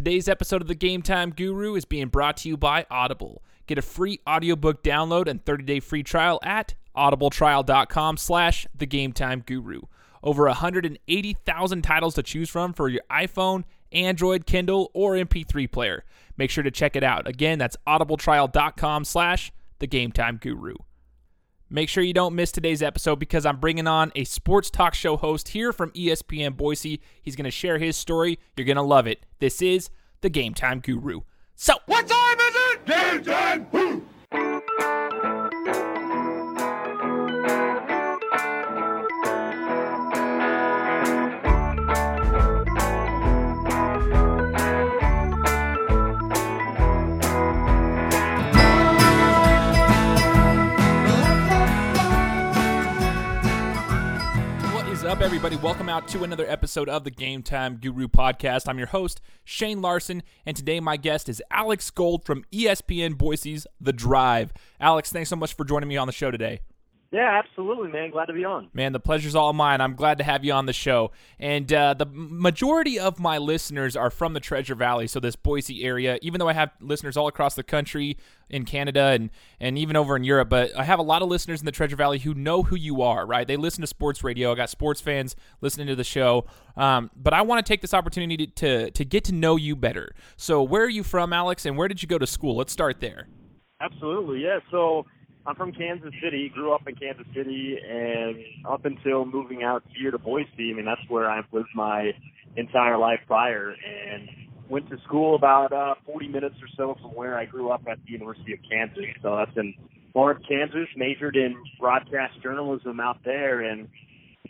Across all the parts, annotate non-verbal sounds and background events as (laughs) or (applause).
Today's episode of the Game Time Guru is being brought to you by Audible. Get a free audiobook download and 30-day free trial at audibletrial.com slash the Game Time Guru. Over 180,000 titles to choose from for your iPhone, Android, Kindle, or MP3 player. Make sure to check it out. Again, that's audibletrial.com slash the Game Time Guru. Make sure you don't miss today's episode because I'm bringing on a sports talk show host here from ESPN Boise. He's going to share his story. You're going to love it. This is the Game Time Guru. So, What time is it? Game time! Woo! Everybody? Welcome out to another episode of the Game Time Guru podcast. I'm your host, Shane Larson, and today my guest is Alex Gold from ESPN Boise's The Drive. Alex, thanks so much for joining me on the show today. Yeah, absolutely, man. Glad to be on. Man, the pleasure's all mine. I'm glad to have you on the show. And uh, the majority of my listeners are from the Treasure Valley, so this Boise area, even though I have listeners all across the country, in Canada, and, and even over in Europe. But I have a lot of listeners in the Treasure Valley who know who you are, right? They listen to sports radio. I got sports fans listening to the show. Um, but I want to take this opportunity to, to, to get to know you better. So, where are you from, Alex, and where did you go to school? Let's start there. Absolutely, yeah. So I'm from Kansas City. Grew up in Kansas City, and up until moving out here to Boise, I mean that's where I've lived my entire life prior, and went to school about uh, 40 minutes or so from where I grew up at the University of Kansas. So that's in Lawrence, Kansas. Majored in broadcast journalism out there, and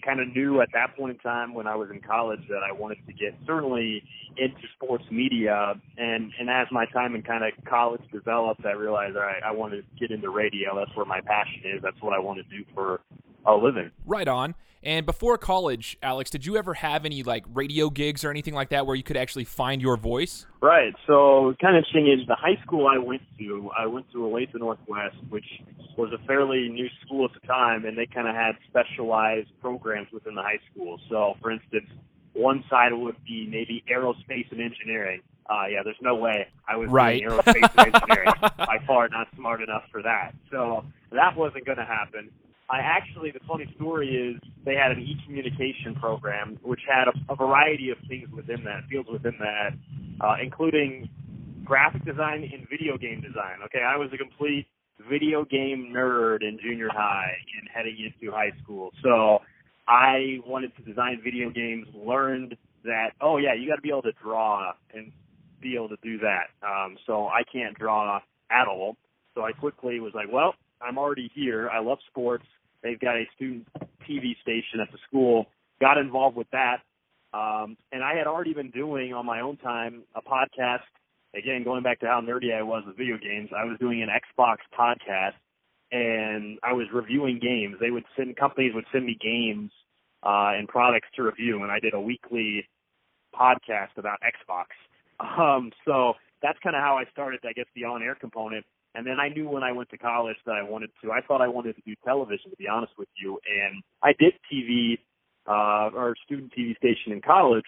kind of knew at that point in time when I was in college that I wanted to get certainly into sports media. And and as my time in kind of college developed I realized all right I want to get into radio. That's where my passion is. That's what I want to do for a living. Right on. And before college, Alex, did you ever have any like radio gigs or anything like that where you could actually find your voice? Right. So kind of thing is the high school I went to, I went to Olathe Northwest, which was a fairly new school at the time, and they kind of had specialized programs within the high school. So, for instance, one side would be maybe aerospace and engineering. Uh, yeah, there's no way I was Right. aerospace and engineering. (laughs) By far not smart enough for that. So that wasn't going to happen. I actually, the funny story is they had an e-communication program which had a, a variety of things within that, fields within that, uh, including graphic design and video game design. Okay, I was a complete video game nerd in junior high and heading into high school. So I wanted to design video games, learned that, oh yeah, you got to be able to draw and be able to do that. Um, so I can't draw at all. So I quickly was like, well, I'm already here. I love sports. They've got a student TV station at the school. Got involved with that. Um, and I had already been doing on my own time a podcast. Again, going back to how nerdy I was with video games, I was doing an Xbox podcast and I was reviewing games. They would send companies would send me games uh, and products to review, and I did a weekly podcast about Xbox. (laughs) Um, so that's kind of how I started, I guess, the on-air component. And then I knew when I went to college that I wanted to. I thought I wanted to do television, to be honest with you. And I did TV, uh, or student TV station in college,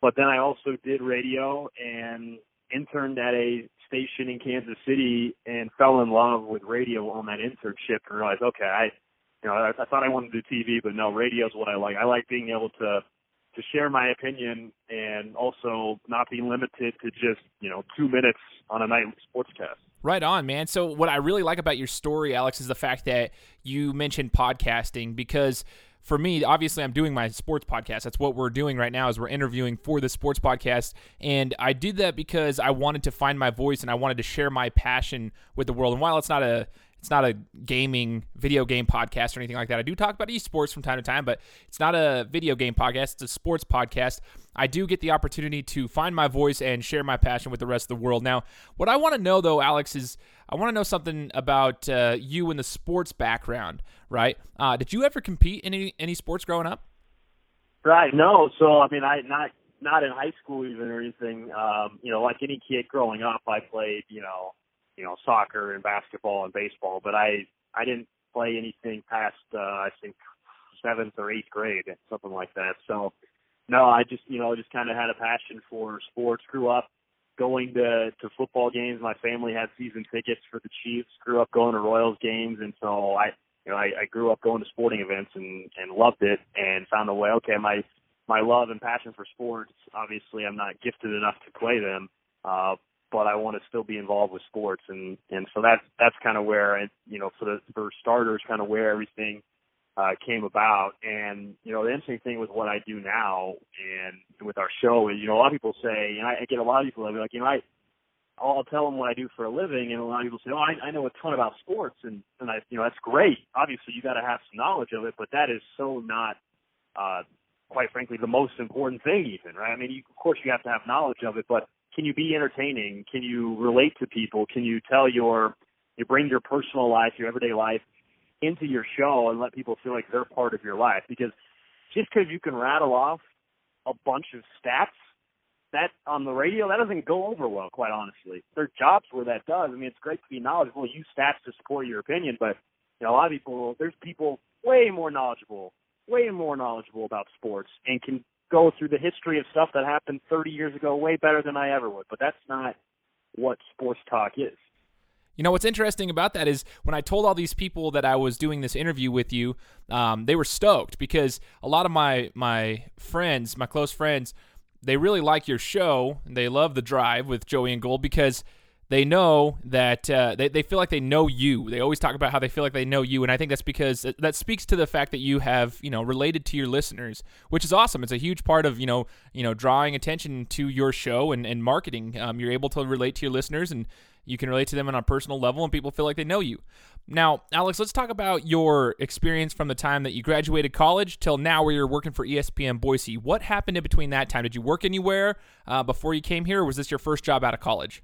but then I also did radio and interned at a station in Kansas City and fell in love with radio on that internship and realized, okay, I, you know, I, I thought I wanted to do TV, but no, radio is what I like. I like being able to to share my opinion and also not be limited to just you know two minutes on a nightly sportscast. Right on, man. So what I really like about your story, Alex, is the fact that you mentioned podcasting because for me, obviously I'm doing my sports podcast. That's what we're doing right now is we're interviewing for the sports podcast. And I did that because I wanted to find my voice and I wanted to share my passion with the world. And while it's not a it's not a gaming video game podcast or anything like that. I do talk about esports from time to time, but it's not a video game podcast. It's a sports podcast. I do get the opportunity to find my voice and share my passion with the rest of the world. Now, what I want to know though, Alex, is I want to know something about uh, you and the sports background. Right? Uh, did you ever compete in any any sports growing up? Right. No. So I mean, I not not in high school even or anything. Um, you know, like any kid growing up, I played you know you know soccer and basketball and baseball, but I I didn't play anything past uh, I think seventh or eighth grade, something like that. So no, I just you know just kind of had a passion for sports. Grew up going to to football games. My family had season tickets for the Chiefs. Grew up going to Royals games, and so I, you know, I, I grew up going to sporting events and and loved it, and found a way. Okay, my my love and passion for sports. Obviously, I'm not gifted enough to play them, uh, but I want to still be involved with sports, and and so that's that's kind of where I, you know, for the for starters, kind of where everything uh, came about. And you know, the interesting thing with what I do now and with our show is, you know, a lot of people say, and I, I get a lot of people that be like, you know, I I'll tell them what I do for a living, and a lot of people say, "Oh, I, I know a ton about sports," and and I, you know, that's great. Obviously, you got to have some knowledge of it, but that is so not, uh, quite frankly, the most important thing, even right? I mean, you, of course, you have to have knowledge of it, but can you be entertaining? Can you relate to people? Can you tell your, you bring your personal life, your everyday life, into your show and let people feel like they're part of your life. Because just because you can rattle off a bunch of stats, that on the radio, that doesn't go over well, quite honestly. There are jobs where that does. I mean, it's great to be knowledgeable, use stats to support your opinion, but you know, a lot of people, there's people way more knowledgeable, way more knowledgeable about sports and can go through the history of stuff that happened 30 years ago way better than I ever would. But that's not what sports talk is. You know what's interesting about that is when I told all these people that I was doing this interview with you, um, they were stoked because a lot of my my friends, my close friends, they really like your show. They love the drive with Joey and Gold because they know that uh, they, they feel like they know you. They always talk about how they feel like they know you, and I think that's because that speaks to the fact that you have you know related to your listeners, which is awesome. It's a huge part of you know you know drawing attention to your show and, and marketing. Um, you're able to relate to your listeners, and you can relate to them on a personal level, and people feel like they know you. Now, Alex, let's talk about your experience from the time that you graduated college till now, where you're working for ESPN Boise. What happened in between that time? Did you work anywhere uh, before you came here, or was this your first job out of college?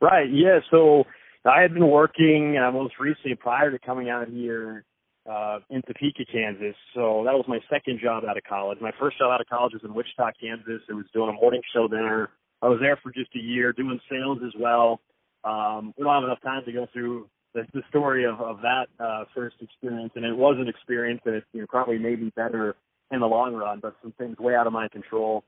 Right. Yeah. So I had been working uh, most recently prior to coming out here uh, in Topeka, Kansas. So that was my second job out of college. My first job out of college was in Wichita, Kansas. It was doing a morning show there. I was there for just a year doing sales as well. Um, we don't have enough time to go through the, the story of, of that uh, first experience, and it was an experience that you know, probably made me better in the long run, but some things way out of my control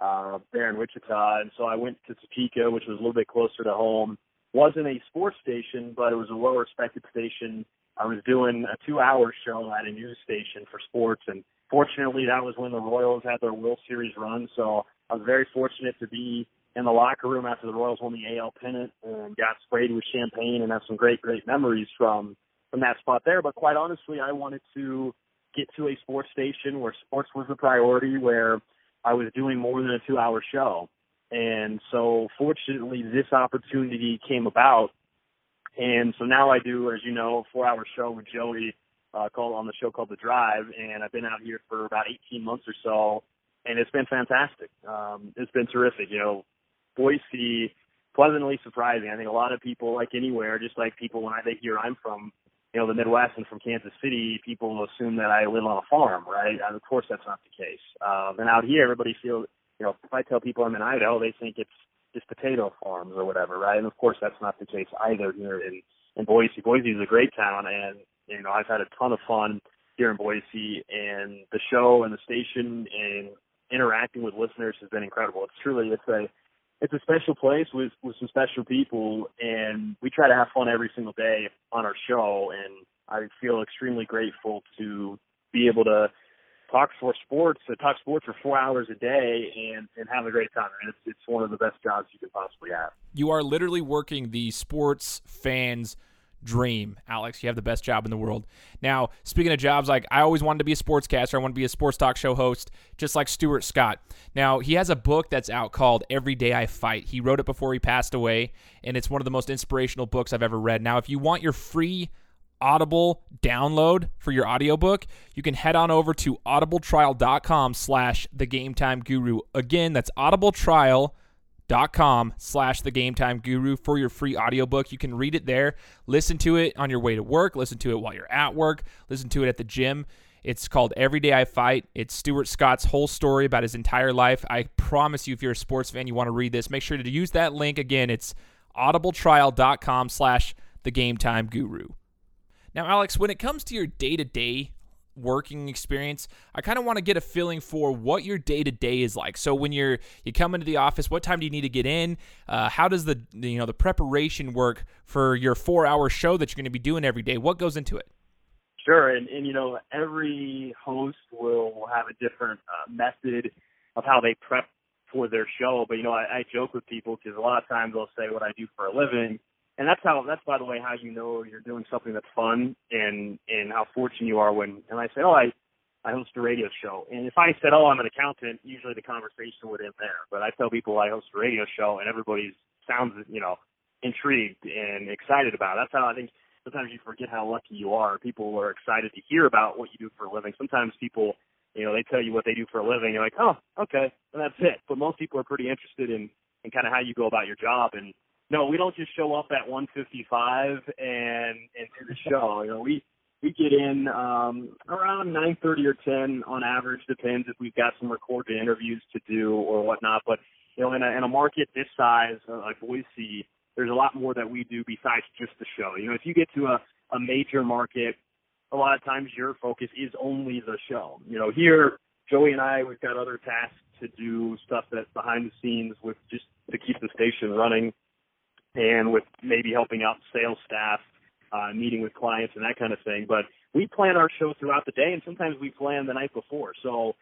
uh, there in Wichita. And so I went to Topeka, which was a little bit closer to home. Wasn't a sports station, but it was a well respected station. I was doing a two hour show at a news station for sports and fortunately that was when the Royals had their World Series run. So I was very fortunate to be in the locker room after the Royals won the AL pennant and got sprayed with champagne and have some great, great memories from from that spot there. But quite honestly, I wanted to get to a sports station where sports was a priority, where I was doing more than a two hour show. And so fortunately this opportunity came about. And so now I do, as you know, a four hour show with Joey, uh, called on the show called The Drive. And I've been out here for about 18 months or so. And it's been fantastic. Um, it's been terrific. You know, Boise, pleasantly surprising. I think a lot of people, like anywhere, just like people when I they hear I'm from, you know, the Midwest and from Kansas City, people assume that I live on a farm, right? And of course, that's not the case. Um, and out here, everybody feels, you know, if I tell people I'm in Idaho, they think it's just potato farms or whatever, right? And of course, that's not the case either here in in Boise. Boise is a great town, and you know, I've had a ton of fun here in Boise, and the show and the station and interacting with listeners has been incredible. It's truly, it's a it's a special place with with some special people, and we try to have fun every single day on our show. And I feel extremely grateful to be able to talk for sports, to talk sports for four hours a day, and and have a great time. And it's it's one of the best jobs you can possibly have. You are literally working the sports fans dream, Alex. You have the best job in the world. Now, speaking of jobs, like I always wanted to be a sportscaster. I want to be a sports talk show host, just like Stuart Scott. Now, he has a book that's out called Every Day I Fight. He wrote it before he passed away, and it's one of the most inspirational books I've ever read. Now, if you want your free Audible download for your audiobook, you can head on over to audibletrial.com slash the game time guru. Again, that's audibletrial.com dot com slash the game time guru for your free audiobook. You can read it there. Listen to it on your way to work. Listen to it while you're at work. Listen to it at the gym. It's called every day i fight. It's stuart scott's whole story about his entire life. I promise you if you're a sports fan you want to read this make sure to use that link. Again it's audibletrial.com slash the game time guru. Now alex when it comes to your day-to-day working experience, I kind of want to get a feeling for what your day to day is like. So when you're you come into the office, what time do you need to get in? Uh, how does the you know the preparation work for your four hour show that you're going to be doing every day? What goes into it? Sure, and and you know every host will have a different uh, method of how they prep for their show. But you know, I, I joke with people because a lot of times they'll say what I do for a living, and that's how that's by the way how you know you're doing something that's fun and and how fortunate you are when. And I say, oh, I I host a radio show, and if I said, oh, I'm an accountant, usually the conversation would end there. But I tell people I host a radio show, and everybody sounds you know intrigued and excited about. It. That's how I think sometimes you forget how lucky you are. People are excited to hear about what you do for a living. Sometimes people, you know, they tell you what they do for a living. You're like, oh, okay, and that's it. But most people are pretty interested in in kind of how you go about your job. And no, we don't just show up at 155 and and do the show. You know, we we get in um, around 9:30 or 10 on average. Depends if we've got some recorded interviews to do or whatnot. But you know, in a, in a market this size, uh, like Boise, there's a lot more that we do besides just the show. You know, if you get to a, a major market, a lot of times your focus is only the show. You know, here, Joey and I, we've got other tasks to do, stuff that's behind the scenes with just to keep the station running and with maybe helping out sales staff, uh, meeting with clients and that kind of thing. But we plan our show throughout the day and sometimes we plan the night before. So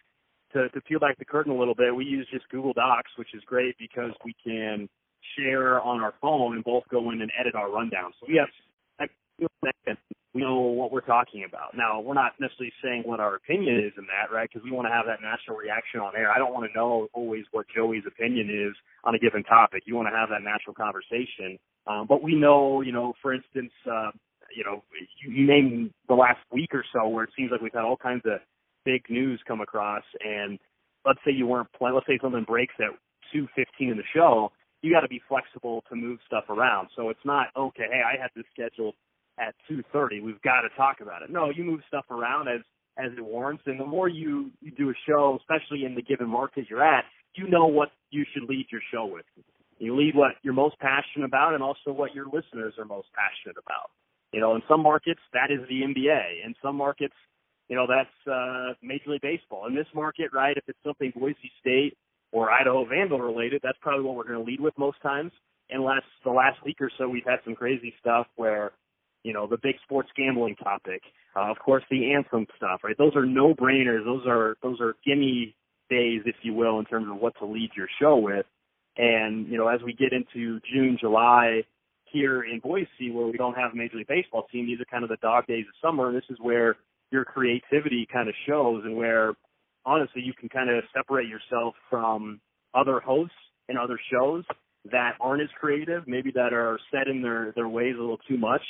to, to peel back the curtain a little bit, we use just Google Docs, which is great because we can share on our phone and both go in and edit our rundown. So we have we know what we're talking about. Now, we're not necessarily saying what our opinion is in that, right? Because we want to have that natural reaction on air. I don't want to know always what Joey's opinion is on a given topic. You want to have that natural conversation. Um, but we know, you know, for instance, uh, you know, you, you name the last week or so where it seems like we've had all kinds of big news come across, and let's say you weren't playing. Let's say something breaks at 2:15 in the show you got to be flexible to move stuff around. So it's not okay. Hey, I had this scheduled at 2:30. We've got to talk about it. No, you move stuff around as as it warrants. And the more you you do a show, especially in the given market you're at, you know what you should lead your show with. You lead what you're most passionate about, and also what your listeners are most passionate about. You know, in some markets that is the NBA. In some markets, you know, that's uh, Major League Baseball. In this market, right, if it's something Boise State or Idaho Vandal related, that's probably what we're going to lead with most times. Unless the last week or so we've had some crazy stuff where, you know, the big sports gambling topic, uh, of course the anthem stuff, right? Those are no brainers. Those are those are gimme days, if you will, in terms of what to lead your show with. And you know, as we get into June, July here in Boise, where we don't have a Major League Baseball team, these are kind of the dog days of summer. And this is where your creativity kind of shows, and where honestly, you can kind of separate yourself from other hosts and other shows that aren't as creative, maybe that are set in their their ways a little too much.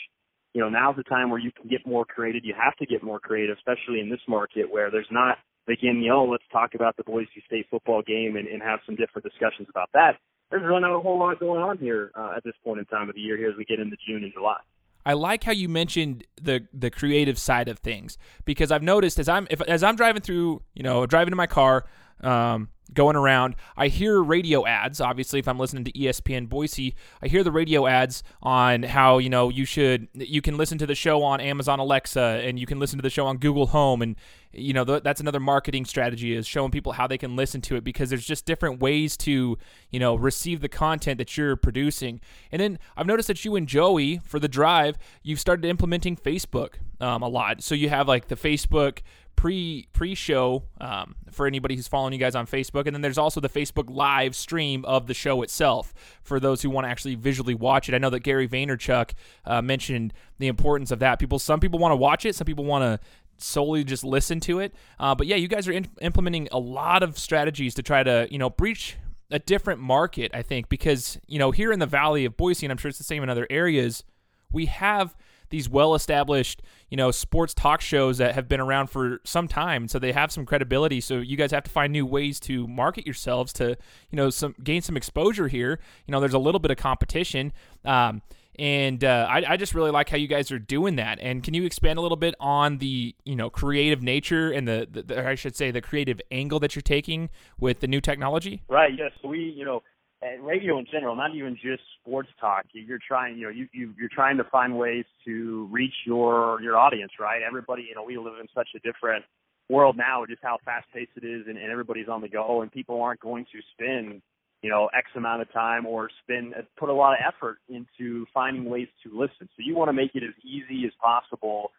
You know, now's the time where you can get more creative. You have to get more creative, especially in this market where there's not again, you know, let's talk about the Boise State football game and, and have some different discussions about that. There's really not a whole lot going on here uh, at this point in time of the year here as we get into June and July. I like how you mentioned the the creative side of things because I've noticed as I'm if, as I'm driving through, you know, driving in my car, um, going around, I hear radio ads. Obviously, if I'm listening to ESPN Boise, I hear the radio ads on how you know you should you can listen to the show on Amazon Alexa and you can listen to the show on Google Home and you know th- that's another marketing strategy is showing people how they can listen to it because there's just different ways to you know receive the content that you're producing and then i've noticed that you and joey for the drive you've started implementing facebook um, a lot so you have like the facebook pre pre show um, for anybody who's following you guys on Facebook, and then there's also the Facebook live stream of the show itself for those who want to actually visually watch it. I know that Gary Vaynerchuk uh, mentioned the importance of that. People, some people want to watch it, some people want to solely just listen to it. Uh, but yeah, you guys are in- implementing a lot of strategies to try to you know breach a different market. I think because you know here in the Valley of Boise, and I'm sure it's the same in other areas, we have these well-established, you know, sports talk shows that have been around for some time, so they have some credibility. So you guys have to find new ways to market yourselves to, you know, some gain some exposure here. You know, there's a little bit of competition. Um, and uh, I, I, just really like how you guys are doing that. And can you expand a little bit on the you know creative nature and the, the, the I should say the creative angle that you're taking with the new technology? Right. Yes. we you know and radio in general, not even just sports talk. You're trying, you know, you, you you're trying to find ways to reach your your audience, right? Everybody, you know, we live in such a different world now, just how fast paced it is, and, and everybody's on the go, and people aren't going to spend, you know, X amount of time or spend uh, put a lot of effort into finding ways to listen. So you want to make it as easy as possible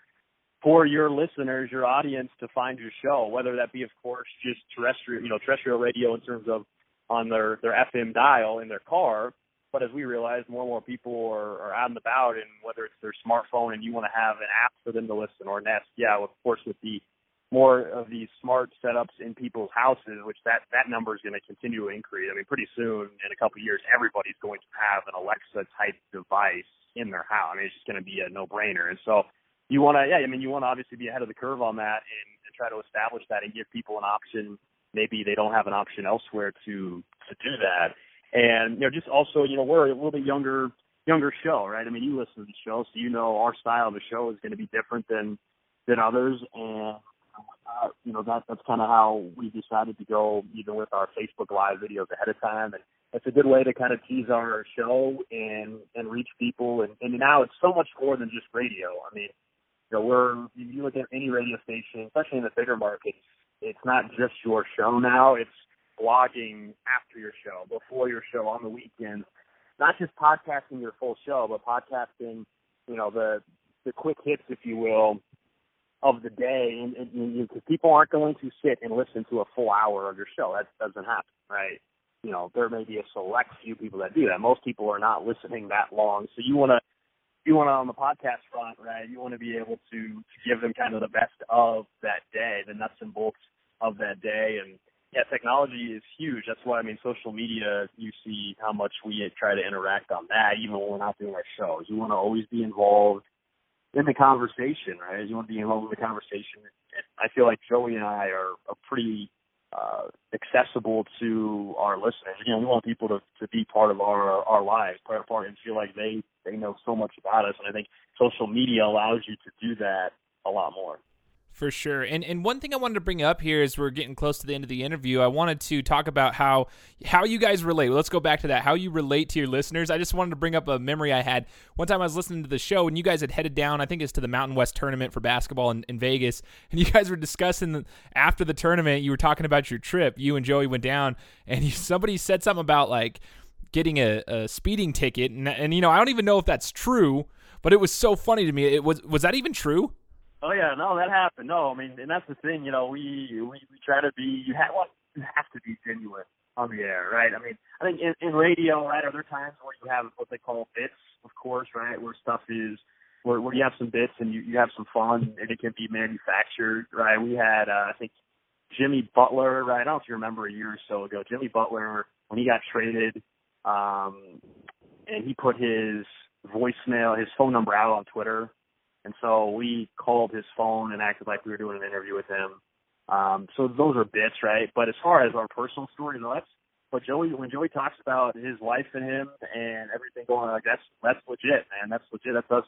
for your listeners, your audience to find your show, whether that be, of course, just terrestrial, you know, terrestrial radio in terms of on their their FM dial in their car. But as we realize, more and more people are, are out and about, and whether it's their smartphone and you want to have an app for them to listen or Nest, yeah, of course, with the more of these smart setups in people's houses, which that that number is going to continue to increase. I mean, pretty soon in a couple of years, everybody's going to have an Alexa type device in their house. I mean, it's just going to be a no brainer. And so you want to, yeah, I mean, you want to obviously be ahead of the curve on that and, and try to establish that and give people an option maybe they don't have an option elsewhere to to do that. And you know, just also, you know, we're a little bit younger younger show, right? I mean, you listen to the show, so you know our style of the show is going to be different than than others, and uh, you know that that's kind of how we decided to go, even with our Facebook Live videos ahead of time, and it's a good way to kind of tease our show and and reach people. And, and now it's so much more than just radio. I mean, you know, we're you look at any radio station, especially in the bigger markets, it's not just your show now. It's blogging after your show, before your show, on the weekends. Not just podcasting your full show, but podcasting, you know, the the quick hits, if you will, of the day. And, and, and people aren't going to sit and listen to a full hour of your show. That doesn't happen, right? You know, there may be a select few people that do that. Most people are not listening that long. So you want to you want to on the podcast front, right? You want to be able to to give them kind of the best of that day, the nuts and bolts of that day, and yeah, technology is huge. That's why I mean, social media. You see how much we try to interact on that, even when we're not doing our shows. You want to always be involved in the conversation, right? You want to be involved in the conversation. I feel like Joey and I are, are pretty uh, accessible to our listeners. You know, we want people to to be part of our our lives, part of part, and feel like they they know so much about us. And I think social media allows you to do that a lot more. For sure. And and one thing I wanted to bring up here is we're getting close to the end of the interview. I wanted to talk about how how you guys relate. Let's go back to that. How you relate to your listeners. I just wanted to bring up a memory I had. One time I was listening to the show and you guys had headed down, I think it's to the Mountain West tournament for basketball in, in Vegas. And you guys were discussing the, after the tournament, you were talking about your trip. You and Joey went down and (laughs) you, somebody said something about like getting a, a speeding ticket and, and you know, I don't even know if that's true, but it was so funny to me. It was was that even true? Oh yeah, no, that happened. No, I mean, and that's the thing. You know, we we, we try to be. You have well, you have to be genuine on the air, right? I mean, I think in, in radio, right? Are there times where you have what they call bits, of course, right? Where stuff is where where you have some bits and you you have some fun and it can be manufactured, right? We had uh, I think Jimmy Butler, right? I don't know if you remember a year or so ago, Jimmy Butler when he got traded, um, and he put his voicemail, his phone number out on Twitter and so we called his phone and acted like we were doing an interview with him. Um, so those are bits, right? But as far as our personal story, you know, that's but Joey when Joey talks about his life and him and everything going on, like that's that's legit, man. That's legit. That's us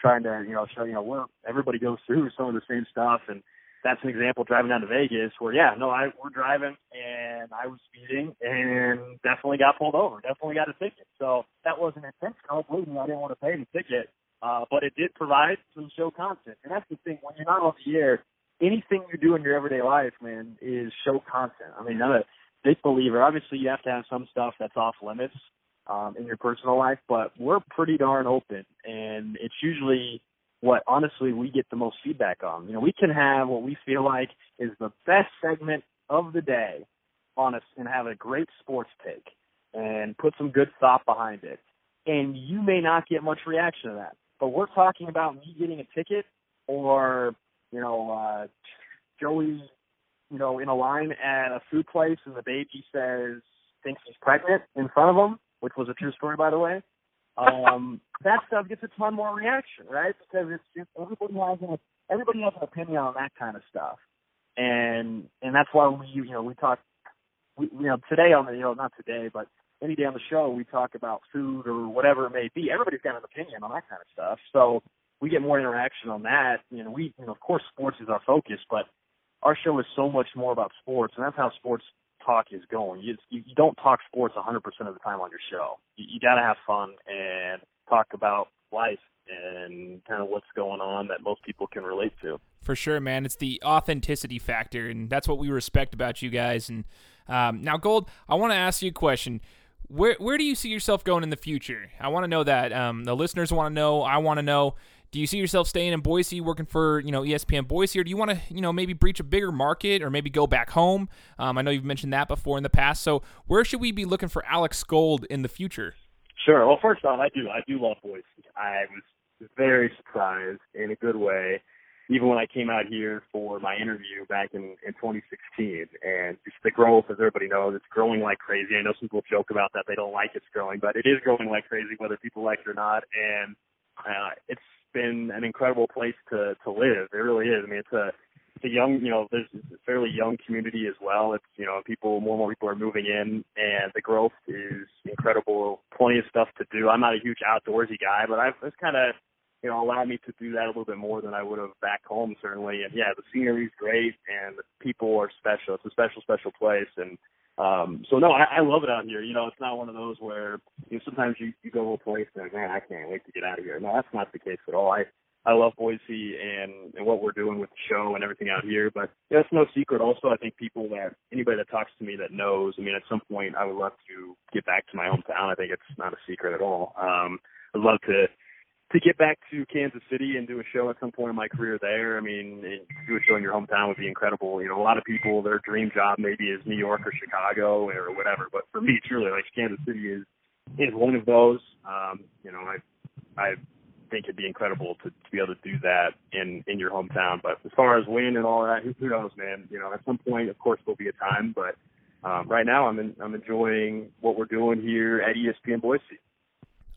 trying to, you know, show you know, we're everybody goes through some of the same stuff and that's an example driving down to Vegas where yeah, no, I we're driving and I was speeding and definitely got pulled over, definitely got a ticket. So that wasn't intentional. Believe me, I didn't want to pay the ticket. Uh, but it did provide some show content. And that's the thing, when you're not on the air, anything you do in your everyday life, man, is show content. I mean, I'm a big believer. Obviously, you have to have some stuff that's off limits um, in your personal life, but we're pretty darn open. And it's usually what, honestly, we get the most feedback on. You know, we can have what we feel like is the best segment of the day on us and have a great sports take and put some good thought behind it. And you may not get much reaction to that but we're talking about me getting a ticket or, you know, uh, Joey, you know, in a line at a food place and the baby says, thinks he's pregnant in front of him, which was a true story, by the way. Um, (laughs) that stuff gets a ton more reaction, right? Because it's just everybody has an everybody has an opinion on that kind of stuff, and and that's why we you know we talk we you know today on the you know not today but any day on the show we talk about food or whatever it may be. Everybody's got an opinion on that kind of stuff. So we get more interaction on that. You know, we you know, of course sports is our focus, but our show is so much more about sports and that's how sports talk is going. You you, don't talk sports 100% of the time on your show. You, you got to have fun and talk about life and kind of what's going on that most people can relate to. For sure, man. It's the authenticity factor, and that's what we respect about you guys. And um, now, Gold, I want to ask you a question. Where where do you see yourself going in the future? I want to know that. Um, the listeners want to know. I want to know. Do you see yourself staying in Boise, working for you know ESPN Boise, or do you want to you know maybe breach a bigger market, or maybe go back home? Um, I know you've mentioned that before in the past. So where should we be looking for Alex Gold in the future? Sure. Well, first off, I do I do love Boise. I was very surprised in a good way even when I came out here for my interview back in, in 2016. And just the growth, as everybody knows, it's growing like crazy. I know some people joke about that. They don't like it's growing, but it is growing like crazy, whether people like it or not. And uh, it's been an incredible place to, to live. It really is. I mean, it's a, it's a young, you know, there's a fairly young community as well. It's, you know, people, more and more people are moving in and the growth is incredible. Plenty of stuff to do. I'm not a huge outdoorsy guy, but I've, it's kind of, you know, allow me to do that a little bit more than I would have back home, certainly. And yeah, the scenery's great and the people are special. It's a special, special place. And um so no, I, I love it out here. You know, it's not one of those where you know, sometimes you, you go to a place and man, I can't wait to get out of here. No, that's not the case at all. I I love Boise and, and what we're doing with the show and everything out here. But yeah, it's no secret. Also, I think people that anybody that talks to me that knows. I mean, at some point, I would love to get back to my hometown. I think it's not a secret at all. Um, I'd love to to get back to Kansas City and do a show at some point in my career there. I mean, do a show in your hometown would be incredible. You know, a lot of people, their dream job maybe is New York or Chicago or whatever. But for me, truly, like Kansas City is is one of those. Um, you know, I I think it'd be incredible to, to be able to do that in in your hometown. But as far as when and all that, who, who knows, man? You know, at some point, of course, there'll be a time. But um, right now, I'm in, I'm enjoying what we're doing here at ESPN Boise.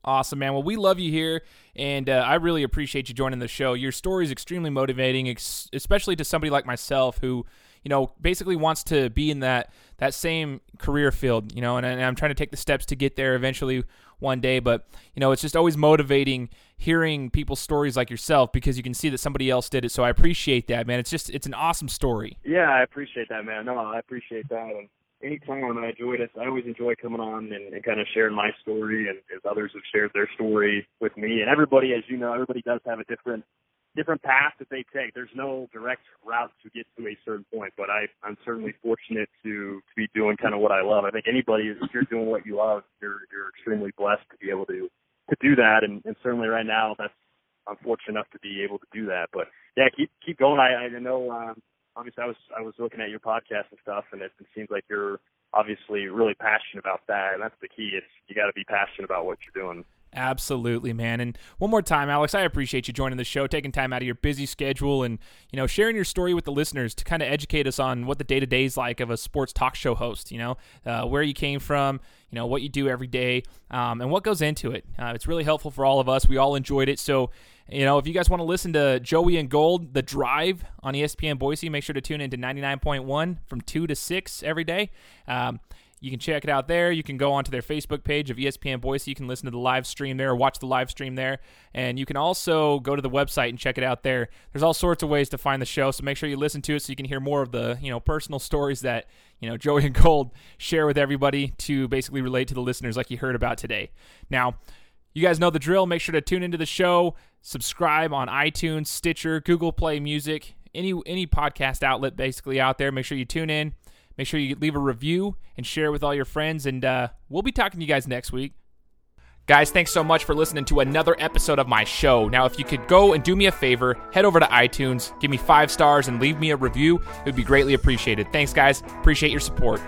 Awesome, man. Well, we love you here, and uh, I really appreciate you joining the show. Your story is extremely motivating, ex- especially to somebody like myself who, you know, basically wants to be in that that same career field, you know, and, and I'm trying to take the steps to get there eventually one day. But you know, it's just always motivating hearing people's stories like yourself because you can see that somebody else did it. So I appreciate that, man. It's just it's an awesome story. Yeah, I appreciate that, man. No, I appreciate that. And anytime I enjoyed it. I always enjoy coming on and, and kind of sharing my story and as others have shared their story with me. And everybody, as you know, everybody does have a different different path that they take. There's no direct route to get to a certain point, but I, I'm certainly fortunate to to be doing kind of what I love. I think anybody, if you're doing what you love, you're you're extremely blessed to be able to to do that. And, and certainly right now, that's I'm fortunate enough to be able to do that. But yeah, keep keep going. I, I know uh, obviously I was I was looking at your podcast and stuff, and it, it seems like you're obviously really passionate about that, and that's the key. It's you got to be passionate about what you're doing. Absolutely, man. And one more time, Alex, I appreciate you joining the show, taking time out of your busy schedule and, you know, sharing your story with the listeners to kind of educate us on what the day to day is like of a sports talk show host, you know, uh, where you came from, you know, what you do every day, um, and what goes into it. Uh, it's really helpful for all of us. We all enjoyed it. So, you know, if you guys want to listen to Joey and Gold, The Drive on ESPN Boise, make sure to tune into 99.1 from 2 to 6 every day. Um, you can check it out there. You can go onto their Facebook page of ESPN Boise. You can listen to the live stream there or watch the live stream there. And you can also go to the website and check it out there. There's all sorts of ways to find the show, so make sure you listen to it so you can hear more of the, you know, personal stories that, you know, Joey and Gold share with everybody to basically relate to the listeners like you heard about today. Now, you guys know the drill. Make sure to tune into the show, subscribe on iTunes, Stitcher, Google Play Music, any any podcast outlet basically out there. Make sure you tune in. Make sure you leave a review and share with all your friends. And uh, we'll be talking to you guys next week. Guys, thanks so much for listening to another episode of my show. Now, if you could go and do me a favor, head over to iTunes, give me five stars, and leave me a review, it would be greatly appreciated. Thanks, guys. Appreciate your support.